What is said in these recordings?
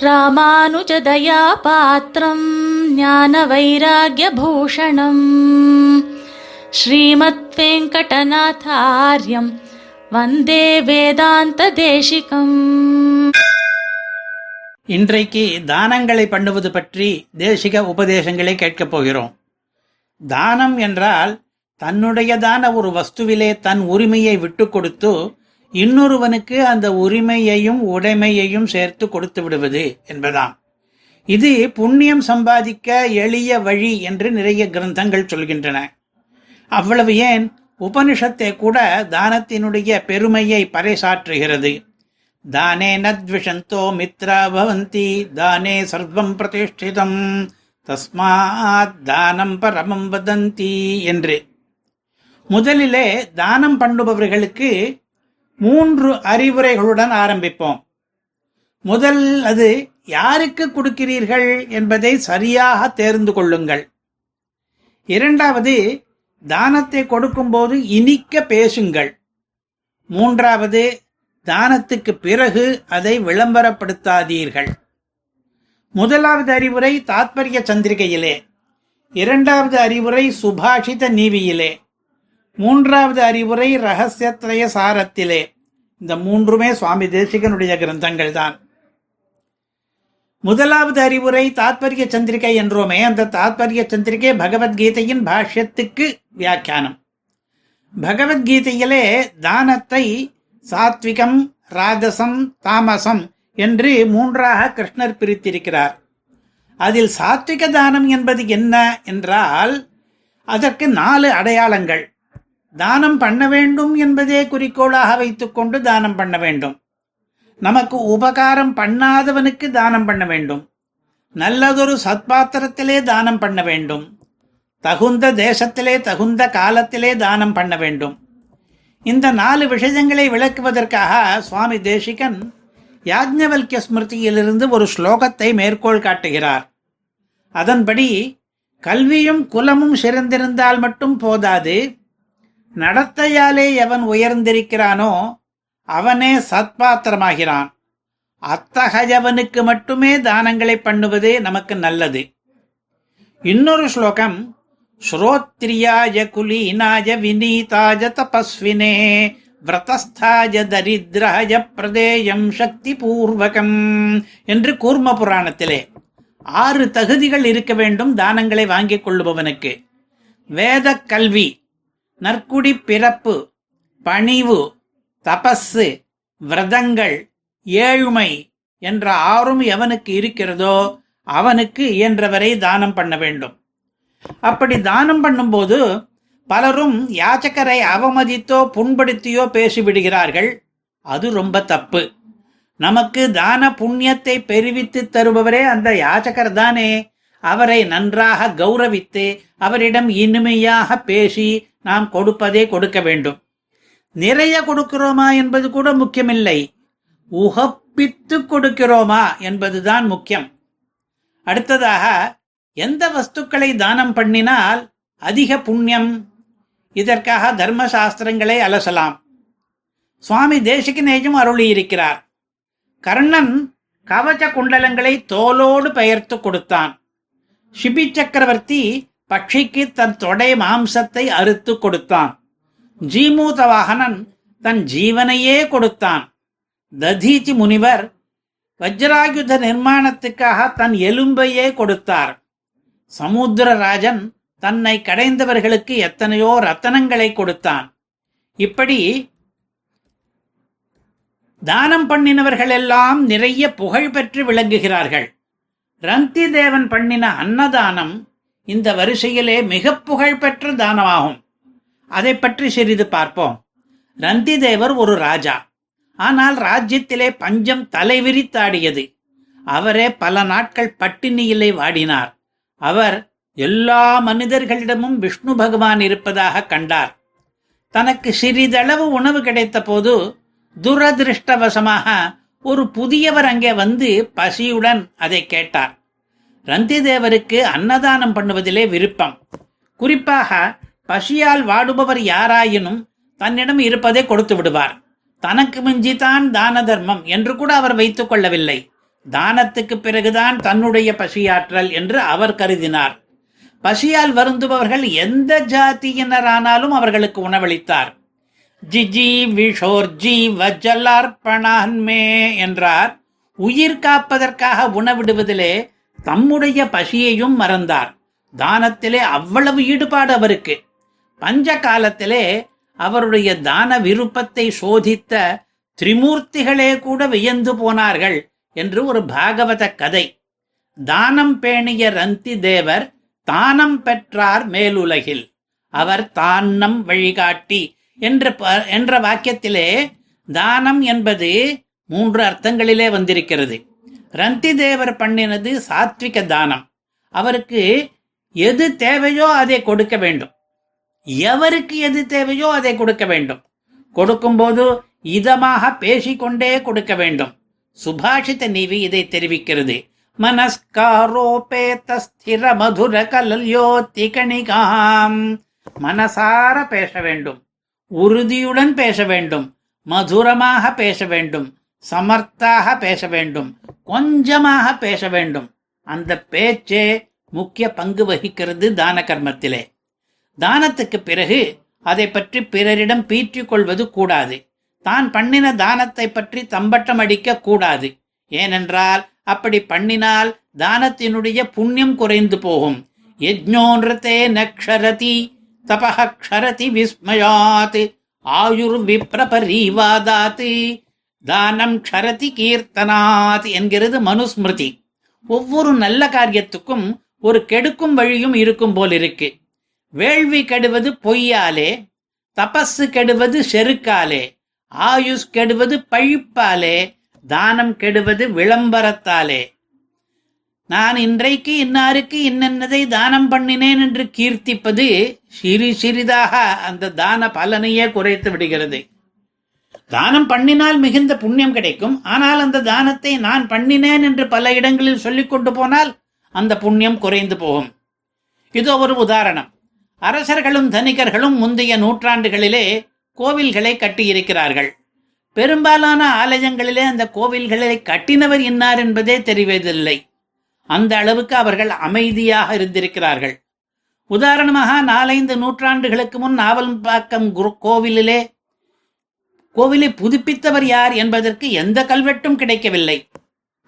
ராமானுஜதயா பாத்திரம் ஞான வைராகியபூஷணம் ஸ்ரீமத் வெங்கடநாதாரியம் வந்தே வேதாந்த தேசிகம் இன்றைக்கு தானங்களை பண்ணுவது பற்றி தேசிக உபதேசங்களை கேட்கப் போகிறோம். தானம் என்றால் தன்னுடையதான ஒரு வஸ்துவிலே தன் உரிமையை விட்டு கொடுத்து இன்னொருவனுக்கு அந்த உரிமையையும் உடைமையையும் சேர்த்து கொடுத்து விடுவது என்பதாம். இது புண்ணியம் சம்பாதிக்க எளிய வழி என்று நிறைய கிரந்தங்கள் சொல்கின்றன. அவ்வளவு ஏன்? உபனிஷத்தை கூட தானத்தினுடைய பெருமையை பறைசாற்றுகிறது. தானே நத்விஷந்தோ மித்ரா பவந்தி தானே சர்வம் பிரதிஷ்டிதம் தஸ்மாத் தானம் பரமம் வதந்தி என்று. முதலிலே தானம் பண்ணுபவர்களுக்கு மூன்று அறிவுரைகளுடன் ஆரம்பிப்போம். முதல் அது யாருக்கு கொடுக்கிறீர்கள் என்பதை சரியாக தேர்ந்து கொள்ளுங்கள். இரண்டாவது தானத்தை கொடுக்கும்போது இனிக்க பேசுங்கள். மூன்றாவது தானத்துக்கு பிறகு அதை விளம்பரப்படுத்தாதீர்கள். முதலாவது அறிவுரை தாத்பரிய சந்திரிகையிலே. இரண்டாவது அறிவுரை சுபாஷித நீவியிலே மூன்றாவது அறிவுரை ரகசியத்ரய சாரத்திலே. இந்த மூன்றுமே சுவாமி தேசிகனுடைய கிரந்தங்கள் தான் முதலாவது அறிவுரை தாத்பரிய சந்திரிகை என்றோமே அந்த தாத்பரிய சந்திரிகை பகவத்கீதையின் பாஷ்யத்துக்கு வியாக்கியானம். பகவத்கீதையிலே தானத்தை சாத்விகம் ராஜசம் தாமசம் என்று மூன்றாக கிருஷ்ணர் பிரித்திருக்கிறார். அதில் சாத்விக தானம் என்பது என்ன என்றால் அதற்கு நாலு அடையாளங்கள். தானம் பண்ண வேண்டும் என்பதே குறிக்கோளாக வைத்துக்கொண்டு தானம் பண்ண வேண்டும். நமக்கு உபகாரம் பண்ணாதவனுக்கு தானம் பண்ண வேண்டும். நல்லதொரு சத்பாத்திரத்திலே தானம் பண்ண வேண்டும். தகுந்த தேசத்திலே தகுந்த காலத்திலே தானம் பண்ண வேண்டும். இந்த நாலு விஷயங்களை விளக்குவதற்காக சுவாமி தேசிகன் யாஜ்ஞவல்ய ஸ்மிருதியிலிருந்து ஒரு ஸ்லோகத்தை மேற்கோள் காட்டுகிறார். அதன்படி கல்வியும் குலமும் சிறந்திருந்தால் மட்டும் போதாது நடத்தையாலே எவன் உயர்ந்திருக்கிறானோ அவனே சத்பாத்திரமாகிறான். அத்தகையவனுக்கு மட்டுமே தானங்களை பண்ணுவதே நமக்கு நல்லது. இன்னொரு ஸ்லோகம் ஸ்ரோத்ரியாய குலீனாய வினீதாய தபஸ்வினே விரதஸ்தாய தரித்ராய பிரதேயம் சக்தி பூர்வகம் என்று கூர்ம புராணத்திலே ஆறு தகுதிகள் இருக்க வேண்டும் தானங்களை வாங்கிக் கொள்ளுபவனுக்கு. வேத கல்வி நற்குடி பிறப்பு பணிவு தபஸு விரதங்கள் ஏழ்மை என்ற ஆறும் எவனுக்கு இருக்கிறதோ அவனுக்கு இயன்றவரை தானம் பண்ண வேண்டும். அப்படி தானம் பண்ணும்போது பலரும் யாச்சகரை அவமதித்தோ புண்படுத்தியோ பேசிவிடுகிறார்கள். அது ரொம்ப தப்பு. நமக்கு தான புண்ணியத்தை பெருவித்து தருபவரே அந்த யாச்சகர் தானே. அவரை நன்றாக கௌரவித்து அவரிடம் இனிமையாக பேசி நாம் கொடுப்பதே கொடுக்க வேண்டும். நிறைய கொடுக்கிறோமா என்பது கூட முக்கியமில்லை. உகப்பித்து கொடுக்கிறோமா என்பதுதான் முக்கியம். அடுத்ததாக எந்த வஸ்துக்களை தானம் பண்ணினால் அதிக புண்ணியம்? இதற்காக தர்ம சாஸ்திரங்களை அலசலாம். சுவாமி தேசிகனேஜும் அருளியிருக்கிறார். கர்ணன் கவச்ச குண்டலங்களை தோலோடு பெயர்த்து கொடுத்தான். சிபி சக்கரவர்த்தி பட்சிக்கு தன் தொடை மாம்சத்தை அறுத்து கொடுத்தான். ஜீமூத வாகனன் தன் ஜீவனையே கொடுத்தான். ததீச்சி முனிவர் வஜ்ராயுத நிர்மாணத்துக்காக தன் எலும்பையே கொடுத்தார். சமுத்திரராஜன் தன்னை கடைந்தவர்களுக்கு எத்தனையோ ரத்தனங்களை கொடுத்தான். இப்படி தானம் பண்ணினவர்கள் எல்லாம் நிறைய புகழ் பெற்று விளங்குகிறார்கள். ரந்தி தேவன் பண்ணின அன்னதானம் இந்த வரிசையிலே மிக புகழ் பெற்ற தானமாகும். அதை பற்றி சிறிது பார்ப்போம். ரந்தி தேவர் ஒரு ராஜா. ஆனால் ராஜ்யத்திலே பஞ்சம் தலைவிரித்தாடியது. அவரே பல நாட்கள் பட்டினியிலே வாடினார். அவர் எல்லா மனிதர்களிடமும் விஷ்ணு பகவான் இருப்பதாக கண்டார். தனக்கு சிறிதளவு உணவு கிடைத்த போது துரதிருஷ்டவசமாக ஒரு புதியவர் அங்கே வந்து பசியுடன் அதை கேட்டார். ரந்திதேவருக்கு அன்னதானம் பண்ணுவதிலே விருப்பம். குறிப்பாக பசியால் வாடுபவர் யாராயினும் தன்னிடம் இருப்பதை கொடுத்து விடுவார். தனக்கு மிஞ்சிதான் தான தர்மம் என்று கூட அவர் வைத்துக் கொள்ளவில்லை. தானத்துக்கு பிறகுதான் தன்னுடைய பசியாற்றல் என்று அவர் கருதினார். பசியால் வருந்துபவர்கள் எந்த ஜாதியினரானாலும் அவர்களுக்கு உணவளித்தார். ஜிஜி என்றார். உயிர் காப்பதற்காக உணவிடுவதிலே தம்முடைய பசியையும் மறந்தார். தானத்திலே அவ்வளவு ஈடுபாடு அவருக்கு. பஞ்ச காலத்திலே அவருடைய தான விருப்பத்தை சோதித்த திரிமூர்த்திகளே கூட வியந்து போனார்கள் என்று ஒரு பாகவத கதை. தானம் பேணிய ரந்தி தேவர் தானம் பெற்றார் மேலுலகில். அவர் தானம் வழிகாட்டி என்ற ப- என்ற வாக்கியத்திலே தானம் என்பது மூன்று அர்த்தங்களிலே வந்திருக்கிறது. ரந்தி தேவர் பண்ணினது சாத்விக தானம். அவருக்கு எது தேவையோ அதை கொடுக்க வேண்டும். எவருக்கு எது தேவையோ அதை கொடுக்க வேண்டும். கொடுக்கும்போது இதமாக பேசிக்கொண்டே கொடுக்க வேண்டும். சுபாஷித நீவி இதை தெரிவிக்கிறது. மனஸ்காரோபேத ஸ்திர மதுர கலல்யோத்தி கணிகாம் மனசார பேச வேண்டும். உறுதியுடன் பேச வேண்டும் மதுரமாக பேச வேண்டும் சமர்த்தாக பேச வேண்டும் கொஞ்சமாக பேச வேண்டும். அந்த பேச்சே முக்கிய பங்கு வகிக்கிறது தான கர்மத்திலே. தானத்துக்கு பிறகு அதை பற்றி பிறரிடம் பீற்றிக் கொள்வது கூடாது. தான் பண்ணின தானத்தை பற்றி தம்பட்டம் அடிக்க கூடாது. ஏனென்றால் அப்படி பண்ணினால் தானத்தினுடைய புண்ணியம் குறைந்து போகும். யஜ்ஞோன்றதே நக்ஷரதி தபஹ க்ஷரதி விஸ்மயாத் ஆயுர் விப்ரபரீவாதாத் தானம் க்ஷரதி கீர்த்தனாத் என்கிறது மனுஸ்மிருதி. ஒவ்வொரு நல்ல காரியத்துக்கும் ஒரு கெடுக்கும் வழியும் இருக்கும் போல் இருக்கு. வேள்வி கெடுவது பொய்யாலே தபஸ்ஸு கெடுவது செருக்காலே ஆயுஷ் கெடுவது பழிப்பாலே தானம் கெடுவது விளம்பரத்தாலே நான் இன்றைக்கு இன்னாருக்கு இன்னென்னதை தானம் பண்ணினேன் என்று கீர்த்திப்பது சிறு சிறிதாக அந்த தான பலனையே குறைத்து விடுகிறது. தானம் பண்ணினால் மிகுந்த புண்ணியம் கிடைக்கும். ஆனால் அந்த தானத்தை நான் பண்ணினேன் என்று பல இடங்களில் சொல்லிக் கொண்டு போனால் அந்த புண்ணியம் குறைந்து போகும். இதோ ஒரு உதாரணம். அரசர்களும் தனிகர்களும் முந்தைய நூற்றாண்டுகளிலே கோவில்களை கட்டியிருக்கிறார்கள். பெரும்பாலான ஆலயங்களிலே அந்த கோவில்களை கட்டினவர் இன்னார் என்பதே தெரிவதில்லை. அந்த அளவுக்கு அவர்கள் அமைதியாக இருந்திருக்கிறார்கள். உதாரணமாக நாலைந்து நூற்றாண்டுகளுக்கு முன் நாவல்பாக்கம் கோவிலிலே கோவிலை புதுப்பித்தவர் யார் என்பதற்கு எந்த கல்வெட்டும் கிடைக்கவில்லை.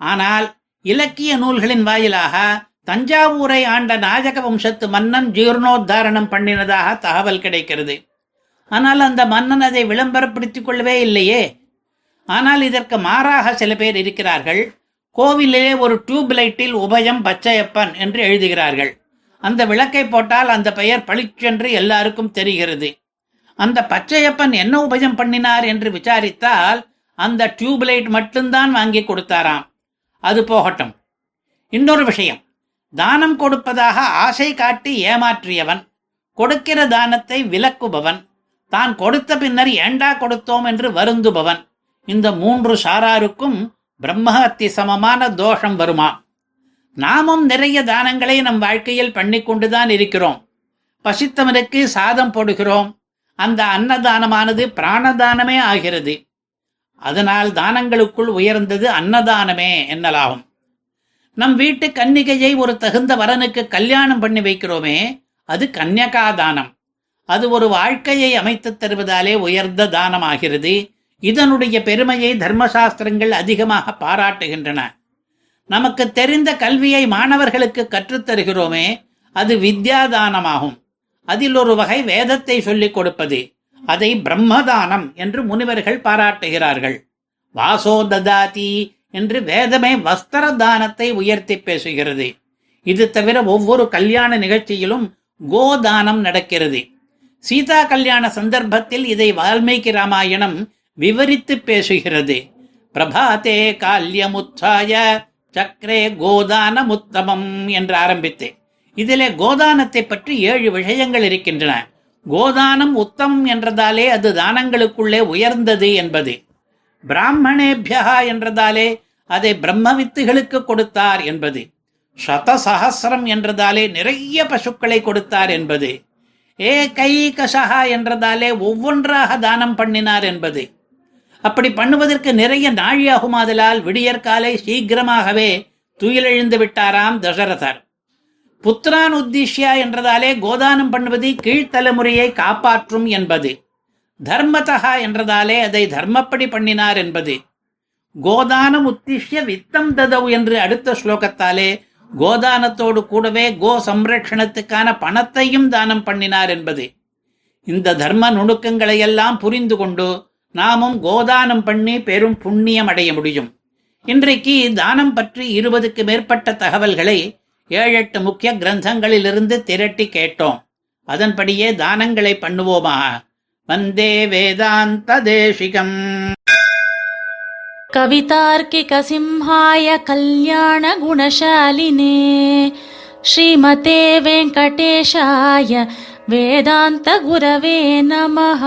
ஆனால் இலக்கிய நூல்களின் வாயிலாக தஞ்சாவூரை ஆண்ட நாஜக வம்சத்து மன்னன் ஜீர்ணோத்தாரணம் பண்ணினதாக தகவல் கிடைக்கிறது. ஆனால் அந்த மன்னன் அதை விளம்பரப்படுத்திக் கொள்ளவே இல்லையே. ஆனால் இதற்கு மாறாக சில பேர் இருக்கிறார்கள். கோவிலிலே ஒரு டியூப் லைட்டில் உபயம் பச்சையப்பன் என்று எழுதுகிறார்கள். அந்த விளக்கை போட்டால் அந்த பெயர் பளிச்சென்று எல்லாருக்கும் தெரிகிறது. அந்த பச்சையப்பன் என்ன உபயம் பண்ணினார் என்று விசாரித்தால் அந்த டியூப் லைட் மட்டும்தான் வாங்கி கொடுத்தாராம். அது போகட்டும். இன்னொரு விஷயம். தானம் கொடுப்பதாக ஆசை காட்டி ஏமாற்றியவன் கொடுக்கிற தானத்தை விலக்குபவன் தான் கொடுத்த பின்னர் ஏண்டா கொடுத்தோம் என்று வருந்துபவன். இந்த மூன்று சாராருக்கும் பிரம்மஹத்தி சமமான தோஷம் வருமா? நாமும் நிறைய தானங்களை நம் வாழ்க்கையில் பண்ணிக்கொண்டுதான் இருக்கிறோம். பசித்தவனுக்கு சாதம் போடுகிறோம். அந்த அன்னதானமானது பிராணதானமே ஆகிறது. அதனால் தானங்களுக்குள் உயர்ந்தது அன்னதானமே என்னலாகும். நம் வீட்டு கன்னிகையை ஒரு தகுந்த வரனுக்கு கல்யாணம் பண்ணி வைக்கிறோமே அது கன்யகாதானம். அது ஒரு வாழ்க்கையை அமைத்துத் தருவதாலே உயர்ந்த தானமாகிறது. இதனுடைய பெருமையை தர்மசாஸ்திரங்கள் அதிகமாக பாராட்டுகின்றன. நமக்கு தெரிந்த கல்வியை மாணவர்களுக்கு கற்றுத் தருகிறோமே அது வித்யாதானமாகும். அதில் ஒரு வகை வேதத்தை சொல்லிக் கொடுப்பது அதை பிரம்மதானம் என்று முனிவர்கள் பாராட்டுகிறார்கள். வாசோ ததாதி என்று வேதமே வஸ்திர தானத்தை உயர்த்தி பேசுகிறது. இது தவிர ஒவ்வொரு கல்யாண நிகழ்ச்சியிலும் கோதானம் நடக்கிறது. சீதா கல்யாண சந்தர்ப்பத்தில் இதை வால்மீகி ராமாயணம் விவரித்து பேசுகிறது. பிரபாதே கால்யமுத்தாய சக்கரே கோதானமுத்தமம் என்று ஆரம்பித்தேன். இதிலே கோதானத்தை பற்றி ஏழு விஷயங்கள் இருக்கின்றன. கோதானம் உத்தமம் என்றதாலே அது தானங்களுக்குள்ளே உயர்ந்தது என்பது. பிராமணேபியா என்றதாலே அதை பிரம்மவித்துகளுக்கு கொடுத்தார் என்பது. சதசஹசிரம் என்றதாலே நிறைய பசுக்களை கொடுத்தார் என்பது. ஏ கை கசகா என்றதாலே ஒவ்வொன்றாக தானம் பண்ணினார் என்பது. அப்படி பண்ணுவதற்கு நிறைய நாழியாகுமாதலால் விடியற்காலை சீக்கிரமாகவே துயிலெழுந்து விட்டாராம் தசரதர். புத்திரான் உத்திஷ்யா என்றதாலே கோதானம் பண்ணுவது கீழ்த்தலைமுறையை காப்பாற்றும் என்பது. தர்மதகா என்றதாலே அதை தர்மப்படி பண்ணினார் என்பது. கோதானம் உத்திஷ்ய வித்தம் ததவு என்று அடுத்த ஸ்லோகத்தாலே கோதானத்தோடு கூடவே கோ சம்ரட்சணத்துக்கான பணத்தையும் தானம் பண்ணினார் என்பது. இந்த தர்ம நுணுக்கங்களை எல்லாம் புரிந்து கொண்டு நாமும் கோதானம் பண்ணி பெரும் புண்ணியம் அடைய முடியும். இன்றைக்கு தானம் பற்றி இருபதுக்கு மேற்பட்ட தகவல்களை ஏழெட்டு முக்கிய கிரந்தங்களிலிருந்து திரட்டி கேட்டோம். அதன்படியே தானங்களை பண்ணுவோமா? வந்தே வேதாந்த தேசிகம். கவிதார்க்கிக சிம்ஹாய கல்யாண குணசாலினே. ஸ்ரீமதே வெங்கடேஷாய वेदान्तगुरवे नमः